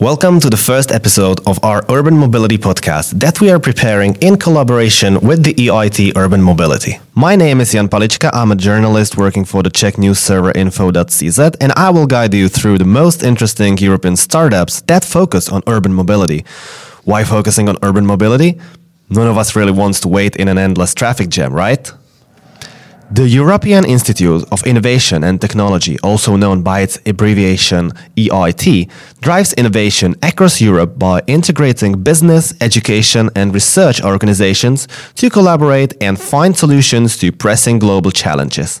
Welcome to the first episode of our Urban Mobility podcast that we are preparing in collaboration with the EIT Urban Mobility. My name is Jan Palička. I'm a journalist working for the Czech news server info.cz and I will guide you through the most interesting European startups that focus on urban mobility. Why focusing on urban mobility? None of us really wants to wait in an endless traffic jam, right? The European Institute of Innovation and Technology, also known by its abbreviation EIT, drives innovation across Europe by integrating business, education, and research organizations to collaborate and find solutions to pressing global challenges.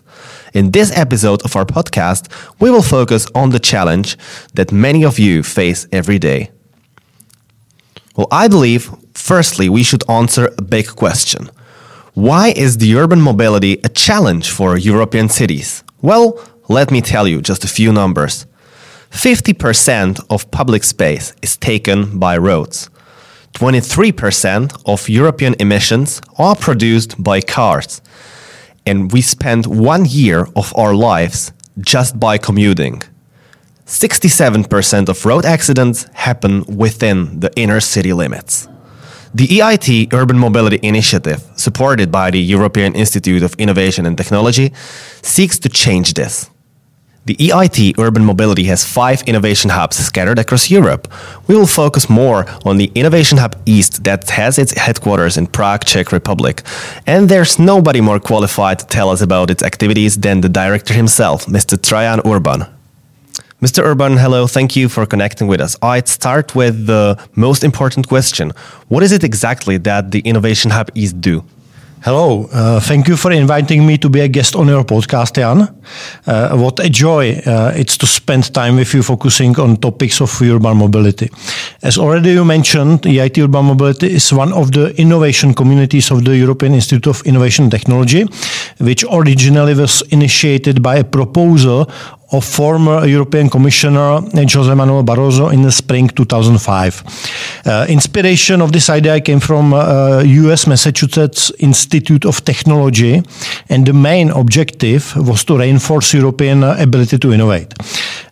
In this episode of our podcast, we will focus on the challenge that many of you face every day. Well, I believe, firstly, we should answer a big question. Why is the urban mobility a challenge for European cities? Well, let me tell you just a few numbers. 50% of public space is taken by roads. 23% of European emissions are produced by cars. And we spend one year of our lives just by commuting. 67% of road accidents happen within the inner city limits. The EIT Urban Mobility Initiative, supported by the European Institute of Innovation and Technology, seeks to change this. The EIT Urban Mobility has five innovation hubs scattered across Europe. We will focus more on the Innovation Hub East that has its headquarters in Prague, Czech Republic. And there's nobody more qualified to tell us about its activities than the director himself, Mr. Trajan Urban. Mr. Urban, hello. Thank you for connecting with us. I'd start with the most important question. What is it exactly that the Innovation Hub is do? Hello, uh, thank you for inviting me to be a guest on your podcast, Jan. Uh, what a joy uh, it's to spend time with you focusing on topics of urban mobility. As already you mentioned, EIT Urban Mobility is one of the innovation communities of the European Institute of Innovation Technology, which originally was initiated by a proposal of former European Commissioner Jose Manuel Barroso in the spring 2005. Uh, inspiration of this idea came from uh, US Massachusetts Institute of Technology, and the main objective was to reinforce European uh, ability to innovate.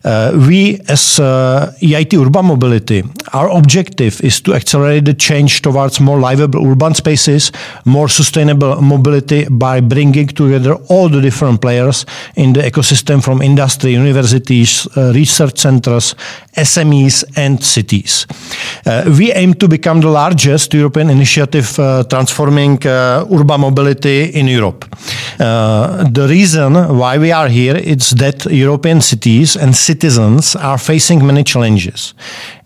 Uh, we, as uh, EIT Urban Mobility, our objective is to accelerate the change towards more livable urban spaces, more sustainable mobility by bringing together all the different players in the ecosystem from industry, universities, uh, research centers, SMEs, and cities. Uh, we aim to become the largest European initiative uh, transforming urban mobility in Europe. the reason why we are here is that European cities and citizens are facing many challenges.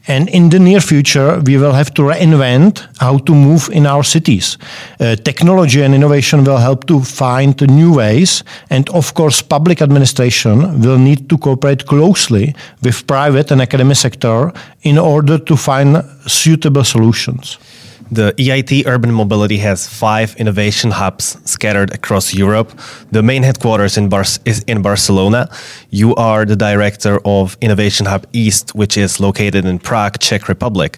And in the near future, we will have to reinvent how to move in our cities. Uh, technology and innovation will help to find new ways. And of course, public administration will need to cooperate closely with private and academic sector in order to find suitable solutions. The EIT Urban Mobility has five innovation hubs scattered across Europe. The main headquarters in Bar- is in Barcelona. You are the director of Innovation Hub East, which is located in Prague, Czech Republic.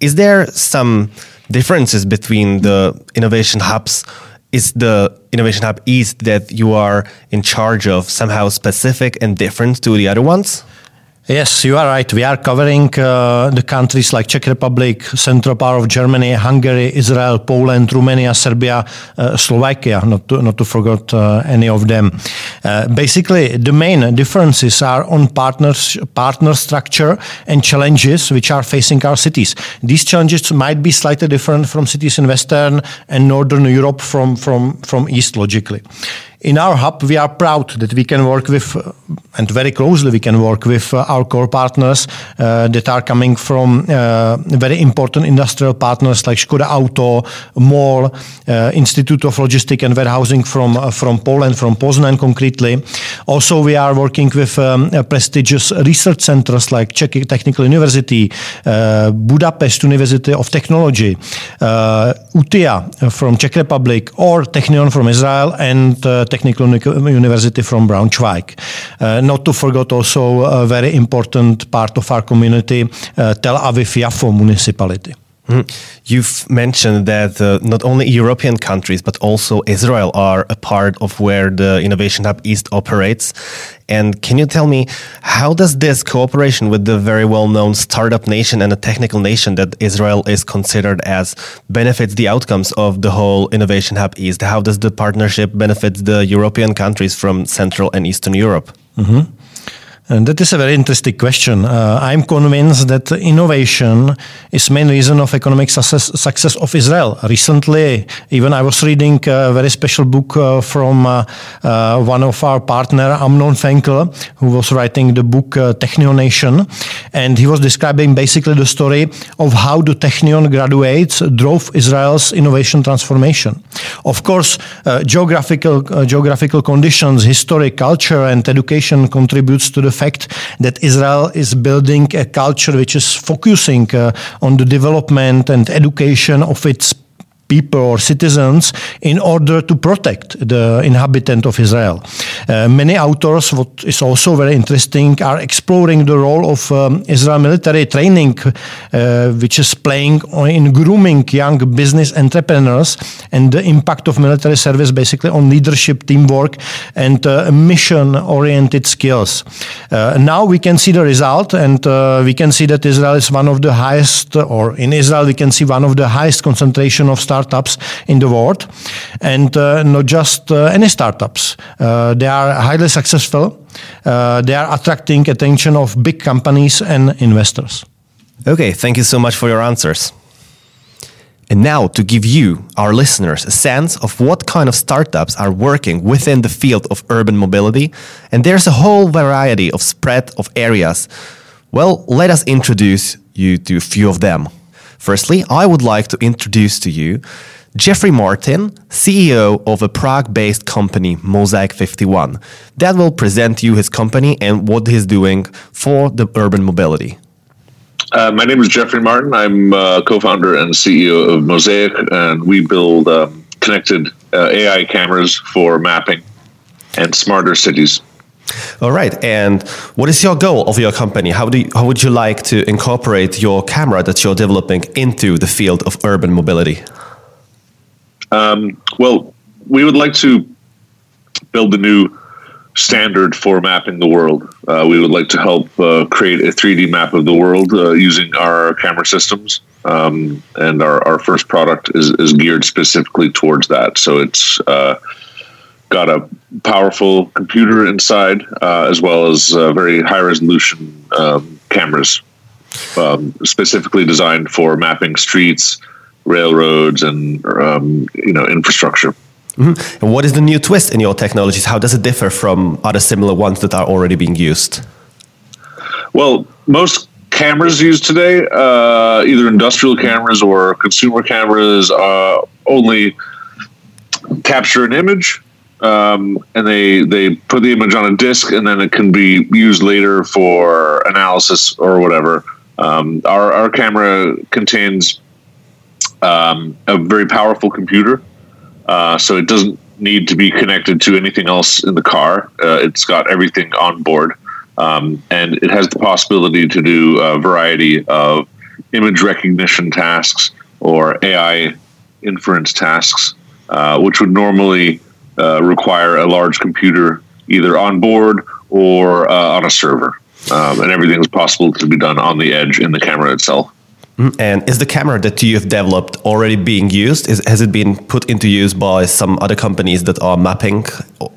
Is there some differences between the innovation hubs? Is the Innovation Hub East that you are in charge of somehow specific and different to the other ones? Yes, you are right. We are covering uh, the countries like Czech Republic, central part of Germany, Hungary, Israel, Poland, Romania, Serbia, uh, Slovakia, not to, not to forget uh, any of them. Uh, basically, the main differences are on partners, partner structure and challenges which are facing our cities. These challenges might be slightly different from cities in Western and Northern Europe from, from, from East, logically. In our hub, we are proud that we can work with, uh, and very closely we can work with uh, our core partners uh, that are coming from uh, very important industrial partners like Skoda Auto, MOL, uh, Institute of Logistics and Warehousing from, uh, from Poland, from Poznan concretely. Also, we are working with um, prestigious research centers like Czech Technical University, Budapest University of Technology, UTIA from Czech Republic, or Technion from Israel, and Technical University from Braunschweig. Uh, not to forget also a very important part of our community, uh, Tel Aviv Yafo municipality. Mm-hmm. You've mentioned that uh, not only European countries, but also Israel are a part of where the Innovation Hub East operates. And can you tell me, how does this cooperation with the very well known startup nation and a technical nation that Israel is considered as benefits the outcomes of the whole Innovation Hub East? How does the partnership benefit the European countries from Central and Eastern Europe? Mm -hmm. And that is a very interesting question. Uh, I'm convinced that innovation is main reason of economic success, success of Israel. Recently, even I was reading a very special book uh, from uh, uh one of our partner, Amnon Frenkel, who was writing the book uh, Technion Nation, and he was describing basically the story of how the Technion graduates drove Israel's innovation transformation. Of course, uh, geographical geographical conditions, history, culture, and education contributes to the fact that Israel is building a culture which is focusing uh, on the development and education of its people or citizens in order to protect the inhabitant of Israel. Uh, many authors, what is also very interesting, are exploring the role of um, Israel military training, uh, which is playing in grooming young business entrepreneurs and the impact of military service basically on leadership, teamwork, and uh, mission-oriented skills. Uh, now we can see the result, and uh, we can see that Israel is one of the highest, or in Israel we can see one of the highest concentration of startups in the world, and uh, not just uh, any startups. Uh, they are highly successful. they are attracting attention of big companies and investors. Okay, thank you so much for your answers. And now, to give you, our listeners, a sense of what kind of startups are working within the field of urban mobility, and there's a whole variety of spread of areas. Well, let us introduce you to a few of them. Firstly, I would like to introduce to you Jeffrey Martin, CEO of a Prague based company, Mosaic 51, that will present you his company and what he's doing for the urban mobility. Uh, my name is Jeffrey Martin. I'm uh, co founder and CEO of Mosaic, and we build um, connected uh, AI cameras for mapping and smarter cities. All right. And what is your goal of your company? How do you, how would you like to incorporate your camera that you're developing into the field of urban mobility? Um, well, we would like to build a new standard for mapping the world. Uh, we would like to help uh, create a 3D map of the world uh, using our camera systems. Um, and our, our first product is, is geared specifically towards that. So it's uh, got a powerful computer inside, uh, as well as uh, very high resolution um, cameras, um, specifically designed for mapping streets, railroads, and um, you know infrastructure. Mm-hmm. And what is the new twist in your technologies? How does it differ from other similar ones that are already being used? Well, most cameras used today, uh, either industrial cameras or consumer cameras, uh, only capture an image um, and they they put the image on a disk, and then it can be used later for analysis or whatever. Um, our our camera contains um, a very powerful computer, uh, so it doesn't need to be connected to anything else in the car. Uh, it's got everything on board, um, and it has the possibility to do a variety of image recognition tasks or AI inference tasks, uh, which would normally uh, require a large computer either on board or uh, on a server. Um, and everything is possible to be done on the edge in the camera itself. Mm-hmm. And is the camera that you have developed already being used? Is, has it been put into use by some other companies that are mapping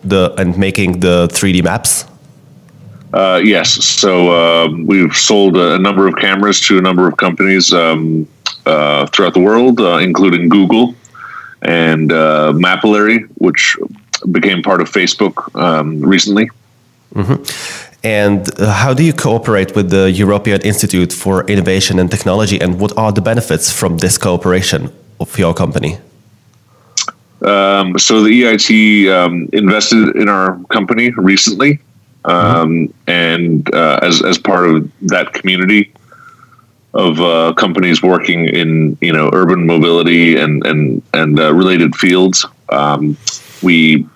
the and making the 3D maps? Uh, yes. So um, we've sold a, number of cameras to a number of companies um, uh, throughout the world, uh, including Google and uh, Mapillary, which became part of Facebook um, recently. Mm-hmm. And uh, how do you cooperate with the European Institute for Innovation and Technology, and what are the benefits from this cooperation of your company? Um, so the EIT um, invested in our company recently, um, mm-hmm. and uh, as as part of that community, of uh, companies working in you know urban mobility and and and uh, related fields. Um, we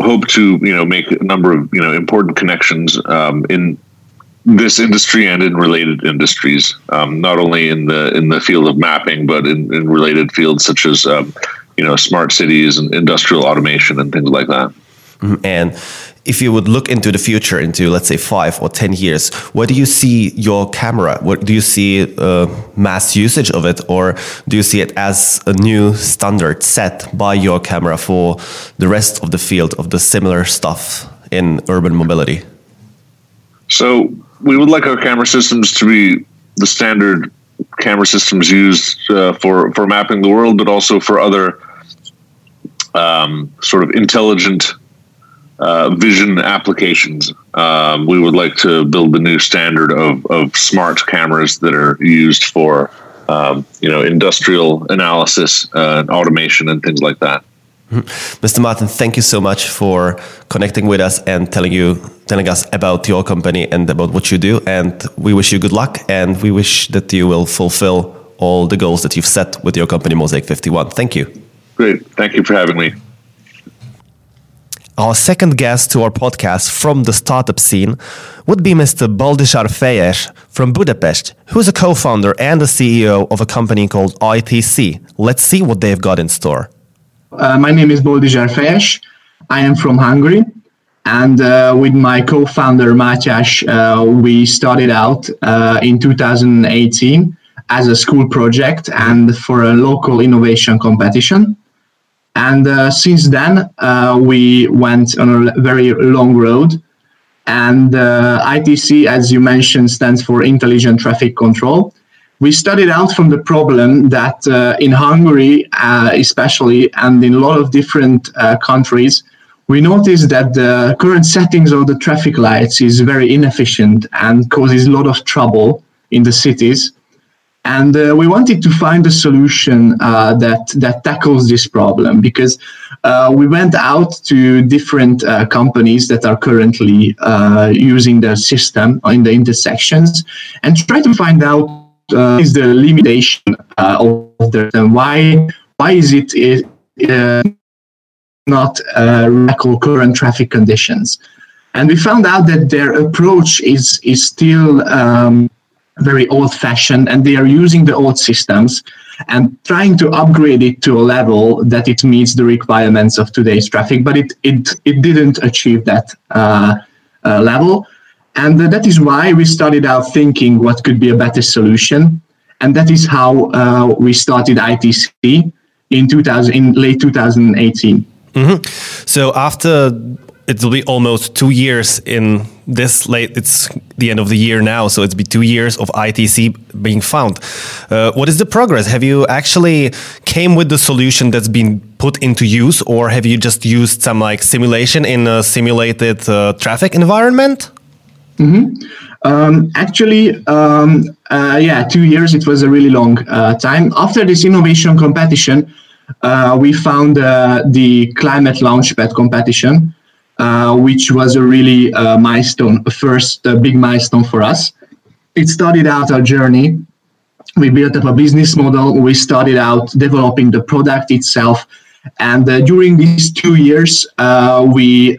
hope to you know make a number of you know important connections um, in this industry and in related industries, um, not only in the in the field of mapping, but in, in related fields such as um, you know smart cities and industrial automation and things like that. Mm-hmm. And if you would look into the future, into let's say five or ten years, where do you see your camera? What do you see uh, mass usage of it, or do you see it as a new standard set by your camera for the rest of the field of the similar stuff in urban mobility? So we would like our camera systems to be the standard camera systems used uh, for for mapping the world, but also for other um, sort of intelligent uh, vision applications. Um, we would like to build a new standard of, of smart cameras that are used for um, you know industrial analysis uh, and automation and things like that. Mr. Martin, thank you so much for connecting with us and telling you telling us about your company and about what you do. And we wish you good luck and we wish that you will fulfill all the goals that you've set with your company Mosaic 51. Thank you. Great. Thank you for having me. Our second guest to our podcast from the startup scene would be Mr. Boldizsár Fejes from Budapest, who is a co founder and the CEO of a company called ITC. Let's see what they've got in store. Uh, my name is Boldizsár Fejes. I am from Hungary. And uh, with my co founder, Mátyás, uh, we started out uh, in 2018 as a school project and for a local innovation competition. And uh, since then, uh, we went on a very long road. And uh, ITC, as you mentioned, stands for Intelligent Traffic Control. We started out from the problem that uh, in Hungary, uh, especially, and in a lot of different uh, countries, we noticed that the current settings of the traffic lights is very inefficient and causes a lot of trouble in the cities and uh, we wanted to find a solution uh, that that tackles this problem because uh, we went out to different uh, companies that are currently uh, using the system in the intersections and try to find out uh, is the limitation of the and why why is it, it not tackle current traffic conditions. And we found out that their approach is is still um, very old fashioned and they are using the old systems and trying to upgrade it to a level that it meets the requirements of today's traffic but it it, it didn't achieve that uh, uh, level and that is why we started out thinking what could be a better solution and that is how uh, we started itc in 2000 in late 2018 mm-hmm. so after it will be almost two years in this late it's the end of the year now so it's be two years of itc being found. Uh, what is the progress? Have you actually came with the solution that's been put into use or have you just used some like simulation in a simulated uh, traffic environment? Mm -hmm. um, actually um, uh, yeah two years it was a really long uh, time. After this innovation competition uh, we found uh, the climate launchpad competition which was a really uh, milestone, a first uh, big milestone for us. It started out our journey. We built up a business model. We started out developing the product itself. And uh, during these two years, uh, we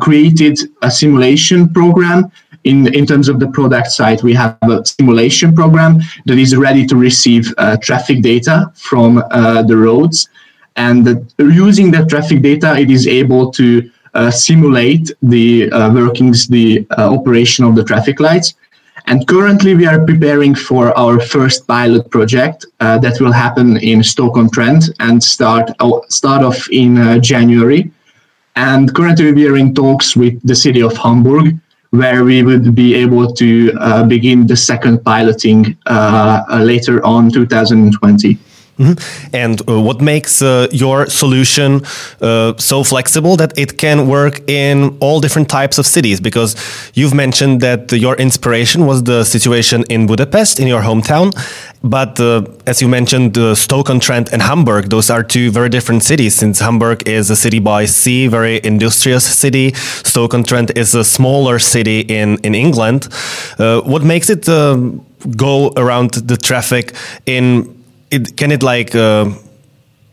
created a simulation program in, in terms of the product side, we have a simulation program that is ready to receive uh, traffic data from uh, the roads. And using that traffic data, it is able to uh, simulate the uh, workings, the uh, operation of the traffic lights. And currently, we are preparing for our first pilot project uh, that will happen in Stoke-on-Trent and start uh, start off in uh, January. And currently, we are in talks with the city of Hamburg, where we would be able to begin the second piloting later on 2020. Mm -hmm. And uh, what makes uh, your solution uh, so flexible that it can work in all different types of cities? Because you've mentioned that your inspiration was the situation in Budapest, in your hometown. But uh, as you mentioned, uh, Stoke-on-Trent and Hamburg, those are two very different cities. Since Hamburg is a city by sea, very industrious city, Stoke-on-Trent is a smaller city in in England. Uh, what makes it go around the traffic in it can it like uh,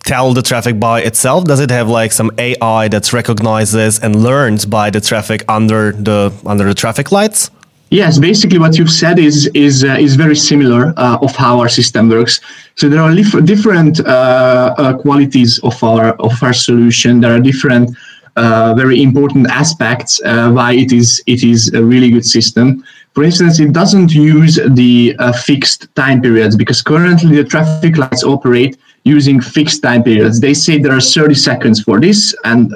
tell the traffic by itself? Does it have like some AI that recognizes and learns by the traffic under the under the traffic lights? Yes, basically what you've said is is uh, is very similar uh, of how our system works. So there are dif- different uh, uh, qualities of our of our solution. There are different uh, very important aspects uh, why it is it is a really good system. For instance, it doesn't use the fixed time periods because currently the traffic lights operate using fixed time periods. They say there are 30 seconds for this and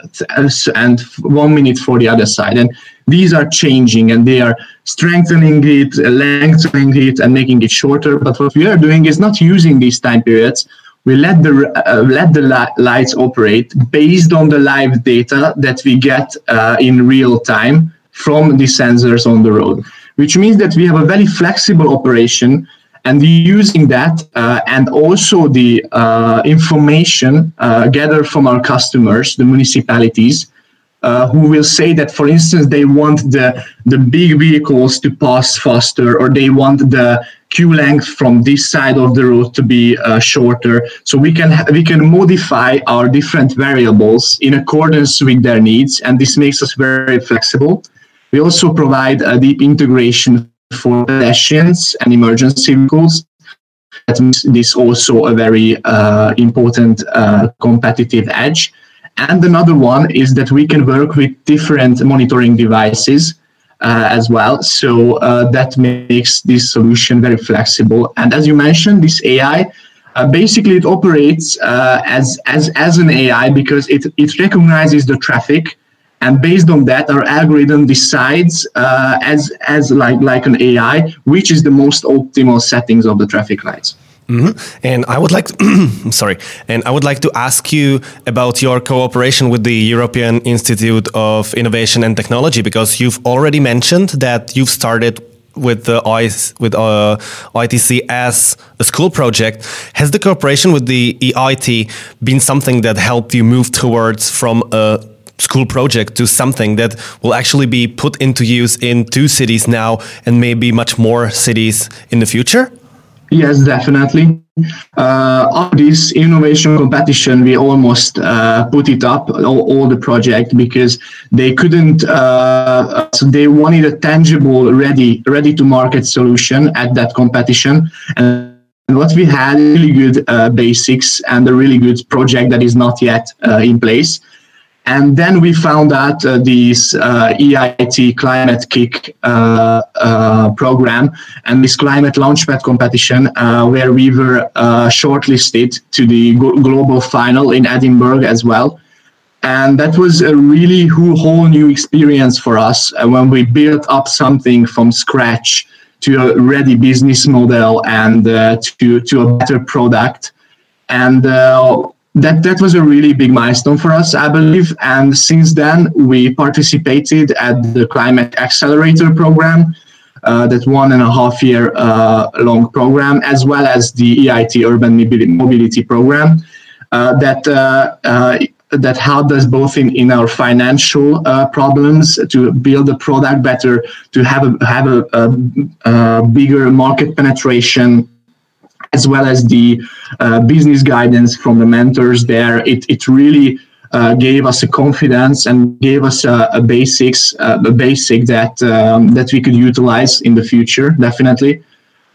and one minute for the other side. And these are changing and they are strengthening it, lengthening it, and making it shorter. But what we are doing is not using these time periods. We let the uh, let the li- lights operate based on the live data that we get uh, in real time from the sensors on the road, which means that we have a very flexible operation and using that uh, and also the uh, information uh, gathered from our customers, the municipalities, uh, who will say that, for instance, they want the the big vehicles to pass faster, or they want the queue length from this side of the road to be uh, shorter. So we can we can modify our different variables in accordance with their needs, and this makes us very flexible. We also provide a deep integration for pedestrians and emergency vehicles. That makes this also a very uh, important uh, competitive edge and another one is that we can work with different monitoring devices uh, as well. So uh, that makes this solution very flexible. And as you mentioned, this AI, uh, basically it operates uh, as, as, as an AI because it, it recognizes the traffic. And based on that, our algorithm decides uh, as, as like, like an AI, which is the most optimal settings of the traffic lights. Mm-hmm. And I would like to, sorry, and I would like to ask you about your cooperation with the European Institute of Innovation and Technology because you've already mentioned that you've started with the with uh, ITC as a school project. Has the cooperation with the EIT been something that helped you move towards from a school project to something that will actually be put into use in two cities now and maybe much more cities in the future? Yes, definitely. Uh, this innovation competition, we almost uh, put it up all, all, the project because they couldn't. Uh, so they wanted a tangible, ready, ready to market solution at that competition, and what we had really good uh, basics and a really good project that is not yet uh, in place. And then we found out uh, this uh, EIT Climate-KIC uh, uh, program and this Climate Launchpad competition, uh, where we were uh, shortlisted to the global final in Edinburgh as well. And that was a really whole new experience for us when we built up something from scratch to a ready business model and to, to a better product. And that that was a really big milestone for us, I believe. And since then, we participated at the Climate Accelerator program, uh, that one and a half year uh, long program, as well as the EIT Urban Mobility Program, uh, that uh, uh, that helped us both in, in our financial uh, problems to build the product better, to have a have a, a, a bigger market penetration as well as the uh, business guidance from the mentors there. It, it really uh, gave us a confidence and gave us a, a basics, uh, a basic that um, that we could utilize in the future, definitely.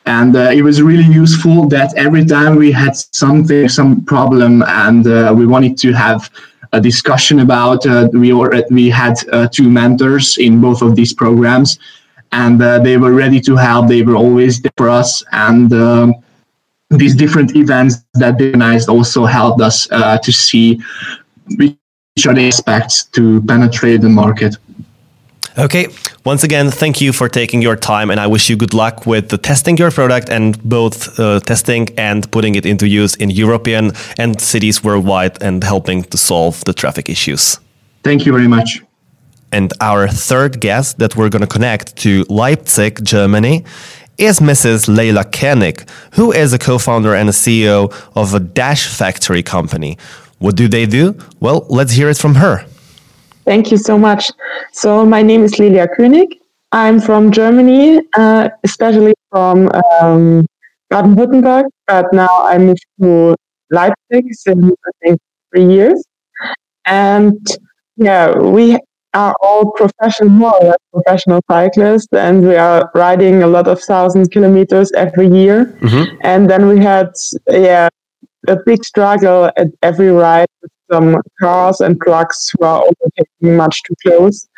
And uh, it was really useful that every time we had something, some problem, and uh, we wanted to have a discussion about, uh, we already, we had two mentors in both of these programs, and they were ready to help. They were always there for us, and um, these different events that they organized also helped us uh, to see which are the aspects to penetrate the market. Okay, once again, thank you for taking your time, and I wish you good luck with the testing your product and both uh, testing and putting it into use in European and cities worldwide and helping to solve the traffic issues. Thank you very much. And our third guest that we're going to connect to Leipzig, Germany, is Mrs. Leila Koenig, who is a co founder and a CEO of a Dash Factory company. What do they do? Well, let's hear it from her. Thank you so much. So, my name is Lilia Koenig. I'm from Germany, uh, especially from um, Baden-Württemberg, but now I moved to Leipzig since I think three years. And yeah, we are all professional, more or less professional cyclists, and we are riding a lot of thousand kilometers every year. Mm-hmm. And then we had, yeah, a big struggle at every ride with some cars and trucks who are overtaking much too close.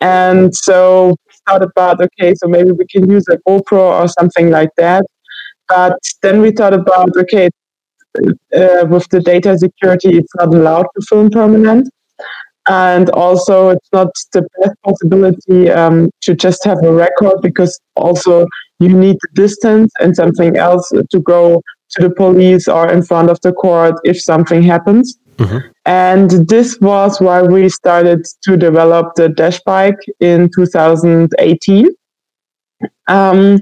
And so we thought about, okay, so maybe we can use a GoPro or something like that. But then we thought about, okay, uh, with the data security, it's not allowed to film permanent. And also, it's not the best possibility um, to just have a record because also you need the distance and something else to go to the police or in front of the court if something happens. Mm-hmm. And this was why we started to develop the dash bike in 2018. Um,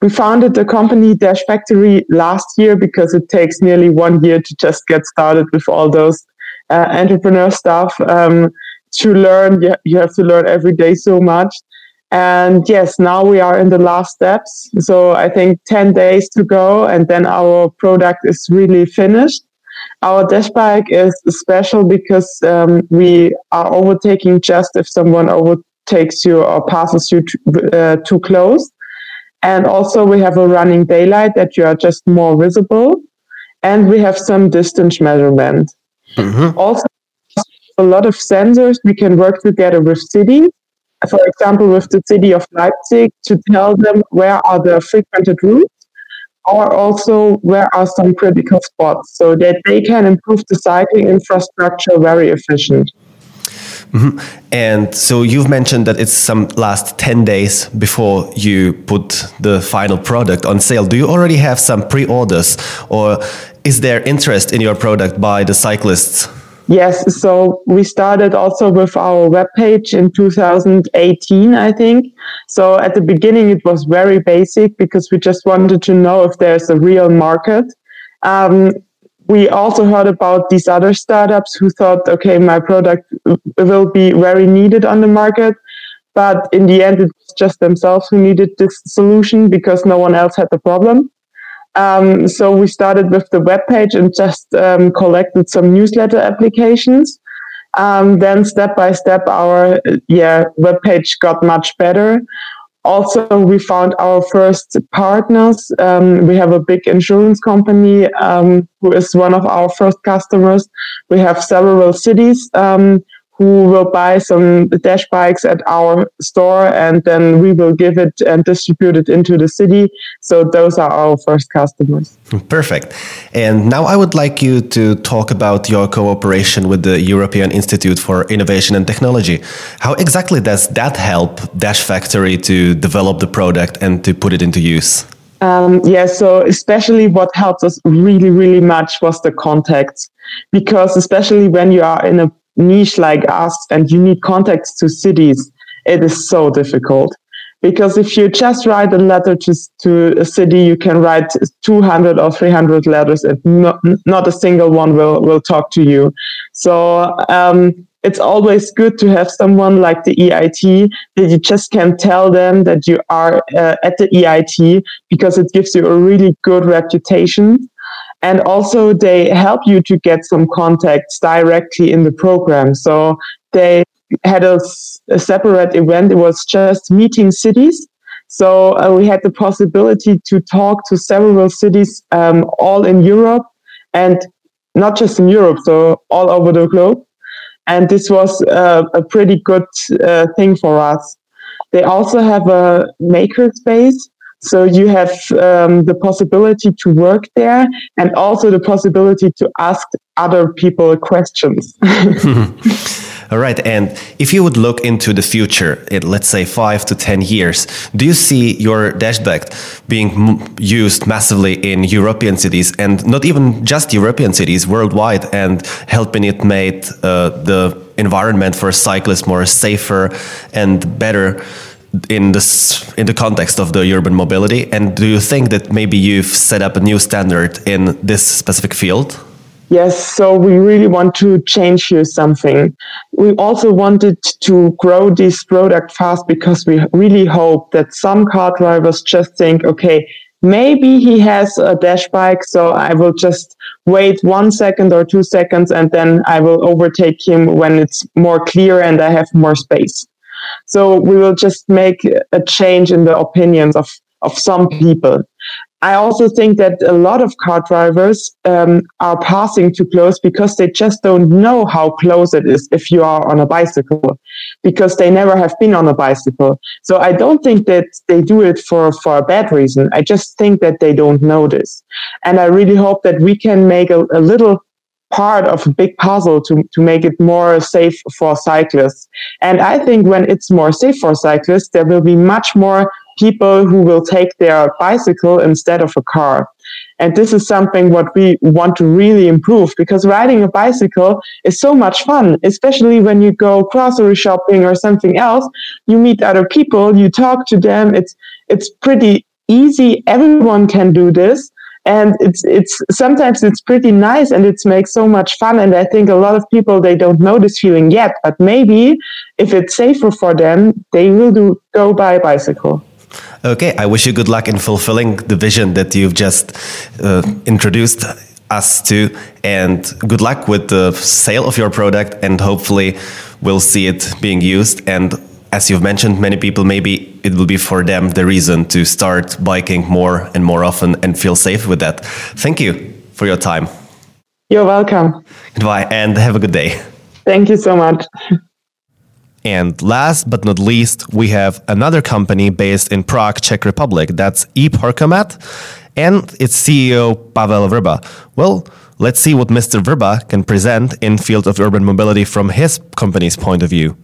we founded the company Dash Factory last year because it takes nearly one year to just get started with all those uh, entrepreneur stuff. Um, to learn, you, you have to learn every day so much. And yes, now we are in the last steps. So I think 10 days to go, and then our product is really finished. Our dash bike is special because um, we are overtaking just if someone overtakes you or passes you uh, too close. And also, we have a running daylight that you are just more visible. And we have some distance measurement. Mm-hmm. Also, a lot of sensors. We can work together with cities for example, with the city of Leipzig to tell them where are the frequented routes or also where are some critical spots so that they can improve the cycling infrastructure very efficient. Mm-hmm. And so you've mentioned that it's some last 10 days before you put the final product on sale. Do you already have some pre orders or is there interest in your product by the cyclists? Yes, so we started also with our webpage in 2018, I think. So at the beginning, it was very basic because we just wanted to know if there's a real market. Um, we also heard about these other startups who thought, okay, my product will be very needed on the market. But in the end, it was just themselves who needed this solution because no one else had the problem. Um, so we started with the web page and just um, collected some newsletter applications. Um, then step by step, our yeah web page got much better. Also, we found our first partners. Um, we have a big insurance company um, who is one of our first customers. We have several cities um, who will buy some dash bikes at our store and then we will give it and distribute it into the city. So those are our first customers. Perfect. And now I would like you to talk about your cooperation with the European Institute for Innovation and Technology. How exactly does that help Dash Factory to develop the product and to put it into use? Um, yeah, so especially what helped us really, really much was the contacts. Because especially when you are in a niche like us and you need contacts to cities, it is so difficult. Because if you just write a letter to, to a city, you can write 200 or 300 letters and not, not a single one will, will talk to you. So, um, it's always good to have someone like the EIT that you just can tell them that you are uh, at the EIT because it gives you a really good reputation and also they help you to get some contacts directly in the program. So they had a, a separate event. It was just meeting cities. So uh, we had the possibility to talk to several cities, um, all in Europe and not just in Europe, so all over the globe. And this was uh, a pretty good uh, thing for us. They also have a makerspace so you have um, the possibility to work there and also the possibility to ask other people questions. All right. And if you would look into the future, let's say five to 10 years, do you see your dash bike being used massively in European cities and not even just European cities, worldwide, and helping it make uh, the environment for cyclists more safer and better? In this in the context of the urban mobility? And do you think that maybe you've set up a new standard in this specific field? Yes so we really want to change here something. We also wanted to grow this product fast because we really hope that some car drivers just think okay maybe he has a dash bike so i will just wait one second or two seconds and then I will overtake him when it's more clear and I have more space. So we will just make a change in the opinions of, of some people. I also think that a lot of car drivers um, are passing too close because they just don't know how close it is if you are on a bicycle, because they never have been on a bicycle. So I don't think that they do it for, for a bad reason. I just think that they don't know this. And I really hope that we can make a, a little part of a big puzzle to, to make it more safe for cyclists. And I think when it's more safe for cyclists, there will be much more people who will take their bicycle instead of a car. And this is something what we want to really improve because riding a bicycle is so much fun, especially when you go grocery shopping or something else. You meet other people, you talk to them. It's, it's pretty easy. Everyone can do this and it's it's sometimes it's pretty nice and it makes so much fun. And i think a lot of people they don't know this feeling yet but maybe if it's safer for them they will do go by bicycle. Okay i wish you good luck in fulfilling the vision that you've just uh, introduced us to. And good luck with the sale of your product and hopefully we'll see it being used. And as you've mentioned, many people maybe it will be for them the reason to start biking more and more often and feel safe with that. Thank you for your time. You're welcome. Goodbye and have a good day. Thank you so much. And last but not least, we have another company based in Prague, Czech Republic. That's eParkomat and its CEO Pavel Vrba. Well, let's see what Mr. Vrba can present in field of urban mobility from his company's point of view.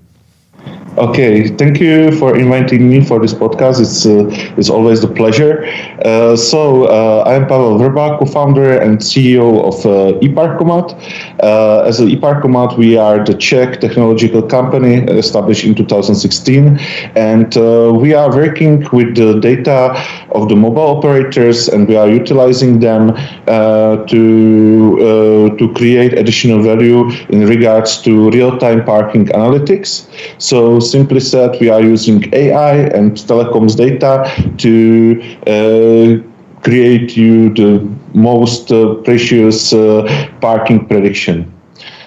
Okay, thank you for inviting me for this podcast. It's uh, it's always a pleasure. Uh, so uh, I'm Pavel Vrba, co-founder and CEO of uh, eParkomat. Uh, as eParkomat, we are the Czech technological company established in 2016, and uh, we are working with the data of the mobile operators, and we are utilizing them to to create additional value in regards to real-time parking analytics. So simply said, we are using AI and telecoms data to uh, create you the most uh, precious uh, parking prediction.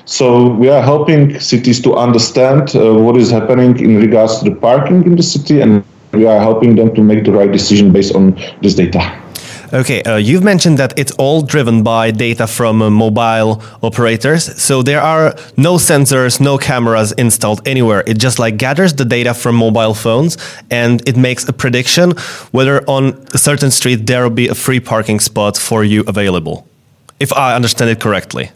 So we are helping cities to understand uh, what is happening in regards to the parking in the city, and we are helping them to make the right decision based on this data. Okay, uh, you've mentioned that it's all driven by data from uh, mobile operators. So there are no sensors, no cameras installed anywhere. It just like gathers the data from mobile phones and it makes a prediction whether on a certain street there will be a free parking spot for you available. If I understand it correctly.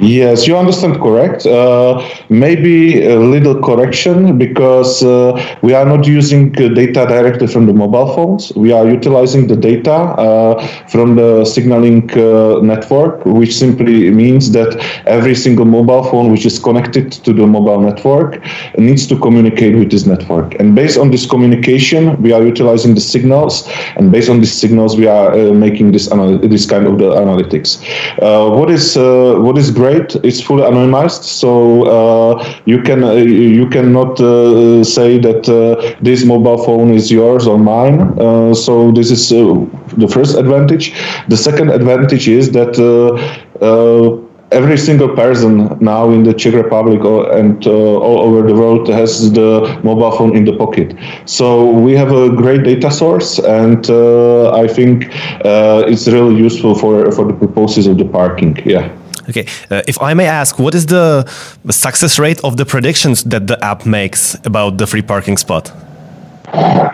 Yes, you understand correct. Uh, maybe a little correction because uh, we are not using uh, data directly from the mobile phones. We are utilizing the data uh, from the signaling uh, network, which simply means that every single mobile phone which is connected to the mobile network needs to communicate with this network. And based on this communication, we are utilizing the signals, and based on these signals, we are uh, making this this kind of the analytics. what is what is great. It's fully anonymized, so uh, you can uh, you cannot uh, say that this mobile phone is yours or mine. so this is the first advantage. The second advantage is that every single person now in the Czech Republic and uh, all over the world has the mobile phone in the pocket. So we have a great data source, and uh, I think uh, it's really useful for for the purposes of the parking. Yeah. Okay, uh, if I may ask, what is the success rate of the predictions that the app makes about the free parking spot?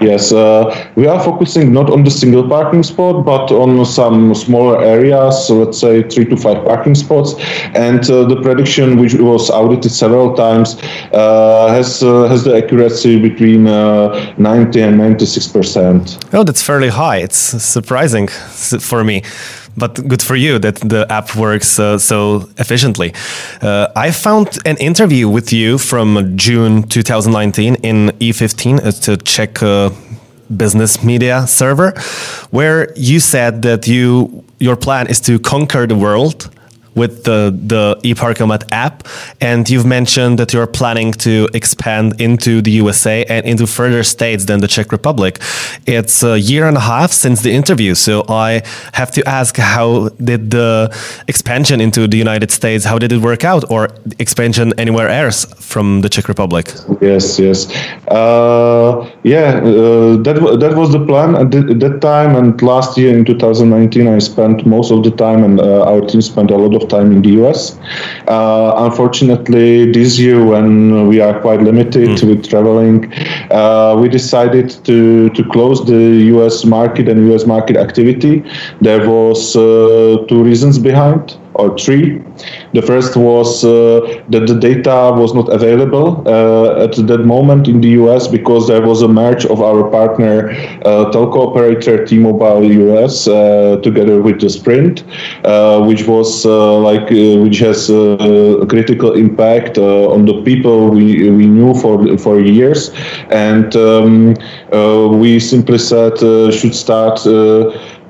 Yes, uh, we are focusing not on the single parking spot, but on some smaller areas, so let's say three to five parking spots. And uh, the prediction, which was audited several times, uh, has uh, has the accuracy between uh, 90 and 96 percent. Oh, that's fairly high. It's surprising for me but good for you that the app works uh, so efficiently. Uh, I found an interview with you from June 2019 in E15, it's a Czech uh, business media server, where you said that you your plan is to conquer the world with the the eParkomat app, and you've mentioned that you're planning to expand into the USA and into further states than the Czech Republic. It's a year and a half since the interview, so I have to ask, how did the expansion into the United States? How did it work out, or expansion anywhere else from the Czech Republic? Yes, yes, uh, yeah. Uh, that that was the plan at, that time. And last year in 2019, I spent most of the time, and uh, our team spent a lot of time in the US. Uh, unfortunately, this year when we are quite limited mm. with traveling, uh, we decided to to close the US market and US market activity. There was uh, two reasons behind or three. The first was uh, that the data was not available uh, at that moment in the US because there was a merge of our partner uh, telco operator T-Mobile US uh, together with the Sprint, uh, which was uh, like which has a critical impact on the people we, we knew for for years, and um, we simply said should start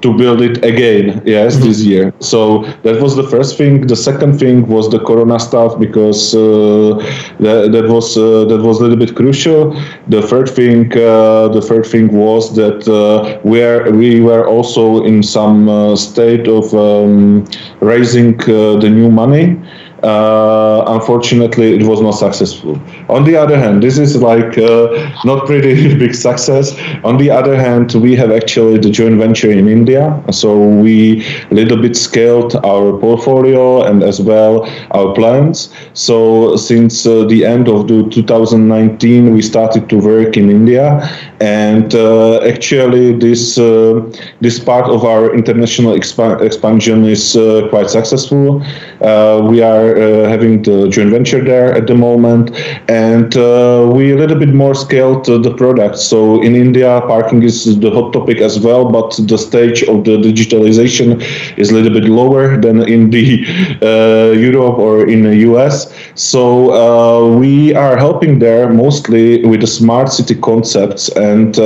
to build it again yes mm-hmm. this year. So that was the first thing. The second thing was the corona stuff because uh, that, that was uh, that was a little bit crucial. The third thing uh, the third thing was that uh, where we were also in some uh, state of um, raising uh, the new money uh, unfortunately, it was not successful. On the other hand, this is like uh, not pretty big success. On the other hand, we have actually the joint venture in India, so we a little bit scaled our portfolio and as well our plans. So since uh, the end of the 2019, we started to work in India, and uh, actually this uh, this part of our international exp- expansion is uh, quite successful. we are uh, having the joint venture there at the moment, and uh, we a little bit more scaled uh, the product. So in India, parking is the hot topic as well, but the stage of the digitalization is a little bit lower than in the Europe or in the US. So we are helping there mostly with the smart city concepts and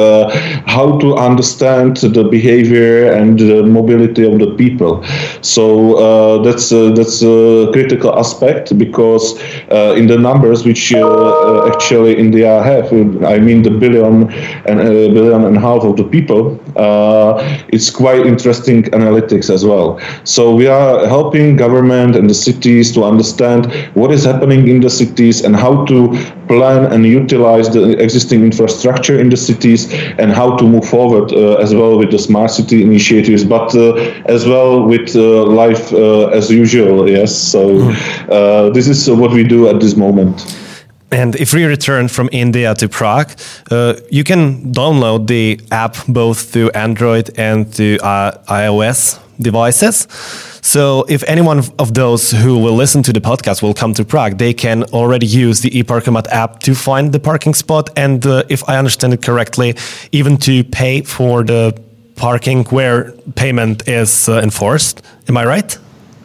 how to understand the behavior and the mobility of the people. So uh, that's uh, that's a critical aspect because uh, in the numbers which uh, uh, actually India have, I mean the billion and a billion and a half of the people, it's quite interesting analytics as well. So we are helping government and the cities to understand what is happening in the cities and how to plan and utilize the existing infrastructure in the cities and how to move forward uh, as well with the smart city initiatives, but uh, as well with uh, life as usual. Yes, so mm. Uh, this is what we do at this moment. And if we return from India to Prague, uh, you can download the app both through Android and to uh, iOS devices. So if anyone of those who will listen to the podcast will come to Prague, they can already use the eParkomat app to find the parking spot. And uh, if I understand it correctly, even to pay for the parking where payment is uh, enforced. Am I right?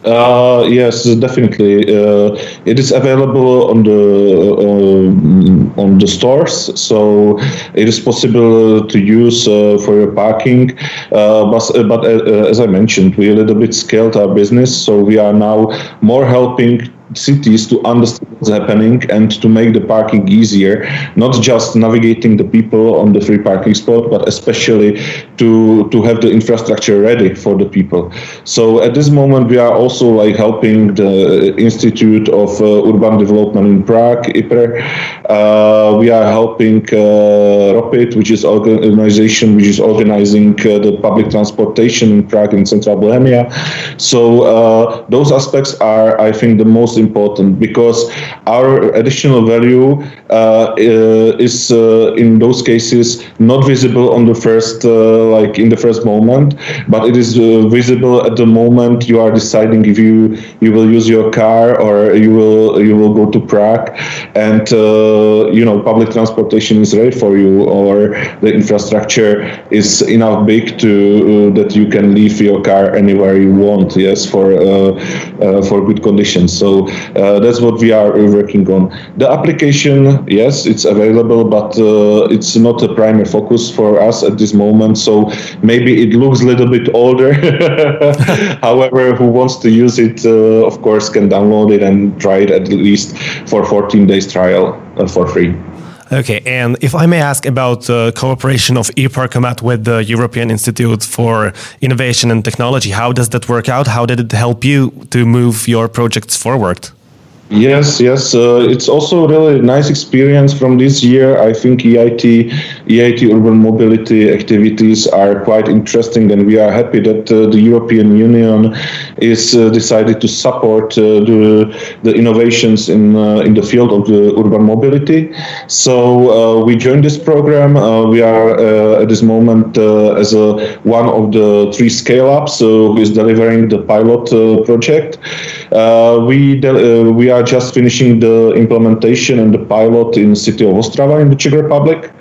Uh, yes, definitely. Uh, it is available on the uh, on the stores, so it is possible to use uh, for your parking. Uh, but but uh, as I mentioned, we a little bit scaled our business, so we are now more helping cities to understand what's happening and to make the parking easier not just navigating the people on the free parking spot but especially to to have the infrastructure ready for the people so at this moment we are also like helping the institute of uh, urban development in prague IPR. Uh, we are helping uh, ROPID which is organization which is organizing uh, the public transportation in prague in central bohemia so uh, those aspects are i think the most important because our additional value uh, uh, is uh, in those cases not visible on the first like in the first moment, but it is visible at the moment you are deciding if you you will use your car or you will you will go to Prague, and you know public transportation is ready for you or the infrastructure is enough big to that you can leave your car anywhere you want. Yes, for for good conditions. So uh, that's what we are working on. The application, yes, it's available, but uh, it's not a primary focus for us at this moment. So maybe it looks a little bit older. However, who wants to use it, uh, of course, can download it and try it at least for 14 days trial uh, for free. Okay, and if I may ask about the cooperation of eParkomat with the European Institute for Innovation and Technology, how does that work out? How did it help you to move your projects forward? Yes, yes. Uh, it's also really nice experience from this year. I think EIT, EIT urban mobility activities are quite interesting, and we are happy that uh, the European Union is uh, decided to support uh, the the innovations in uh, in the field of the urban mobility. So uh, we joined this program. we are at this moment as a one of the three scale ups who is delivering the pilot project. We we are just finishing the implementation and the pilot in the city of Ostrava in the Czech Republic,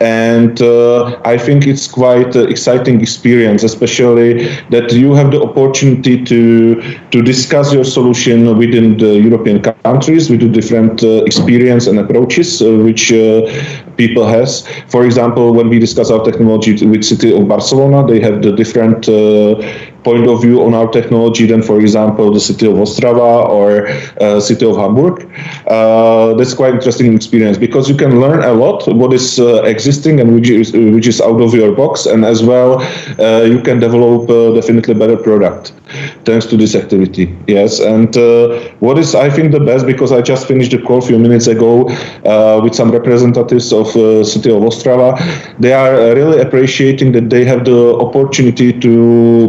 and uh, I think it's quite an exciting experience, especially that you have the opportunity to to discuss your solution within the European countries with the different uh, experience and approaches uh, which uh, people has. For example, when we discuss our technology with city of Barcelona, they have the different uh, point of view on our technology than, for example, the city of Ostrava or uh, city of Hamburg. Uh, that's quite interesting experience because you can learn a lot what is uh, existing and which is which is out of your box, and as well uh, you can develop uh, definitely better product thanks to this activity. Yes, and what is I think the best because I just finished the call a few minutes ago with some representatives of city of Ostrava. They are really appreciating that they have the opportunity to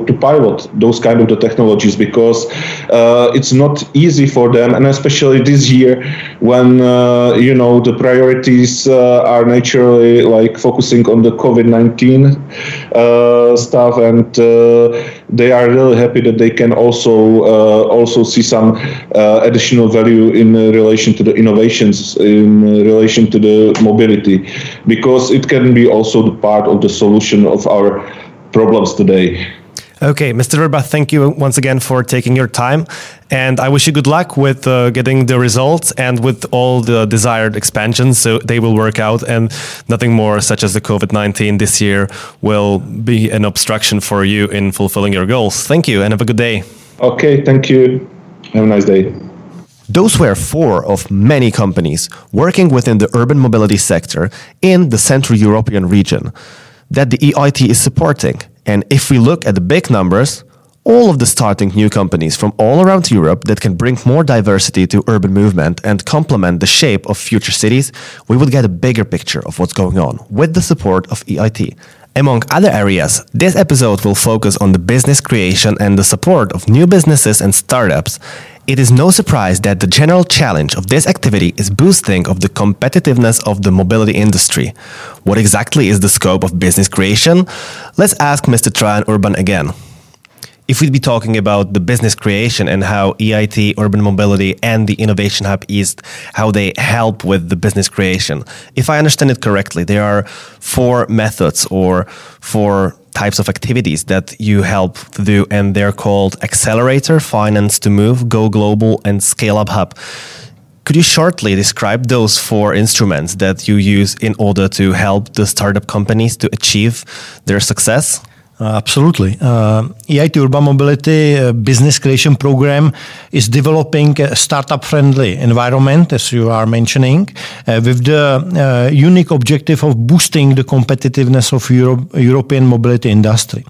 to pilot those kind of the technologies because uh, it's not easy for them, and especially this year when uh, you know the priorities uh, are naturally like focusing on the COVID nineteen uh, stuff, and they are really happy that they can also also see some additional value in relation to the innovations in relation to the mobility because it can be also the part of the solution of our problems today. Okay, Mr. Verba, thank you once again for taking your time. And I wish you good luck with uh, getting the results and with all the desired expansions. So they will work out, and nothing more, such as the COVID 19 this year, will be an obstruction for you in fulfilling your goals. Thank you, and have a good day. Okay, thank you. Have a nice day. Those were four of many companies working within the urban mobility sector in the Central European region that the EIT is supporting and if we look at the big numbers, all of the starting new companies from all around Europe that can bring more diversity to urban movement and complement the shape of future cities, we would get a bigger picture of what's going on with the support of EIT. Among other areas, this episode will focus on the business creation and the support of new businesses and startups it is no surprise that the general challenge of this activity is boosting of the competitiveness of the mobility industry. What exactly is the scope of business creation? Let's ask Mr. Trajan Urban again. If we'd be talking about the business creation and how EIT, Urban Mobility, and the Innovation Hub East, how they help with the business creation, if I understand it correctly, there are four methods or four types of activities that you help to do, and they're called Accelerator, Finance to Move, Go Global, and Scale Up Hub. Could you shortly describe those four instruments that you use in order to help the startup companies to achieve their success? Uh, absolutely. Uh, EIT Urban Mobility uh, Business Creation Program is developing a startup friendly environment, as you are mentioning, uh, with the uh, unique objective of boosting the competitiveness of Euro- European mobility industry.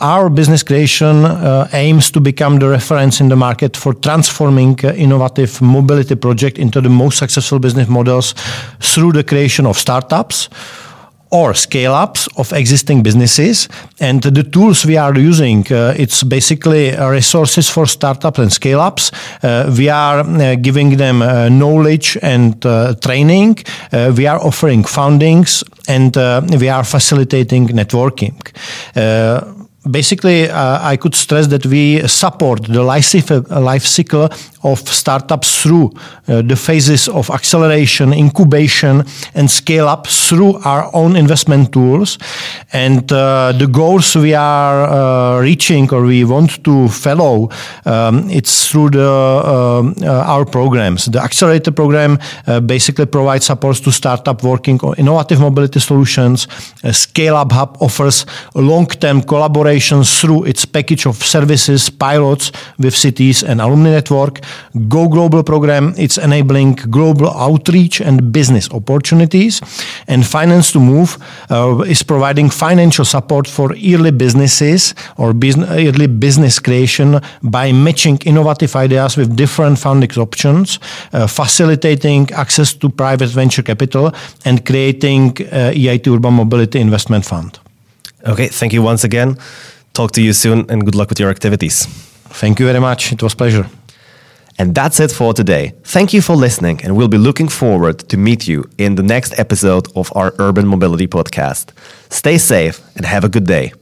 Our business creation aims to become the reference in the market for transforming innovative mobility projects into the most successful business models through the creation of startups or scale ups of existing businesses. And the tools we are using, uh, it's basically resources for startups and scale ups. Uh, we are uh, giving them uh, knowledge and uh, training. Uh, we are offering fundings and we are facilitating networking basically, uh, I could stress that we support the life cycle of startups through uh, the phases of acceleration, incubation, and scale up through our own investment tools. And uh, the goals we are uh, reaching or we want to follow, um, it's through the um, uh, our programs. The accelerator program uh, basically provides support to startup working on innovative mobility solutions. Scale Up Hub offers long-term through its package of services, pilots with cities and alumni network. Go Global program, it's enabling global outreach and business opportunities. And Finance to Move uh, is providing financial support for early businesses or business, early business creation by matching innovative ideas with different funding options, uh, facilitating access to private venture capital, and creating uh, EIT Urban Mobility Investment Fund. Okay, thank you once again. Talk to you soon and good luck with your activities. Thank you very much. It was pleasure. And that's it for today. Thank you for listening, and we'll be looking forward to meet you in the next episode of our Urban Mobility Podcast. Stay safe and have a good day.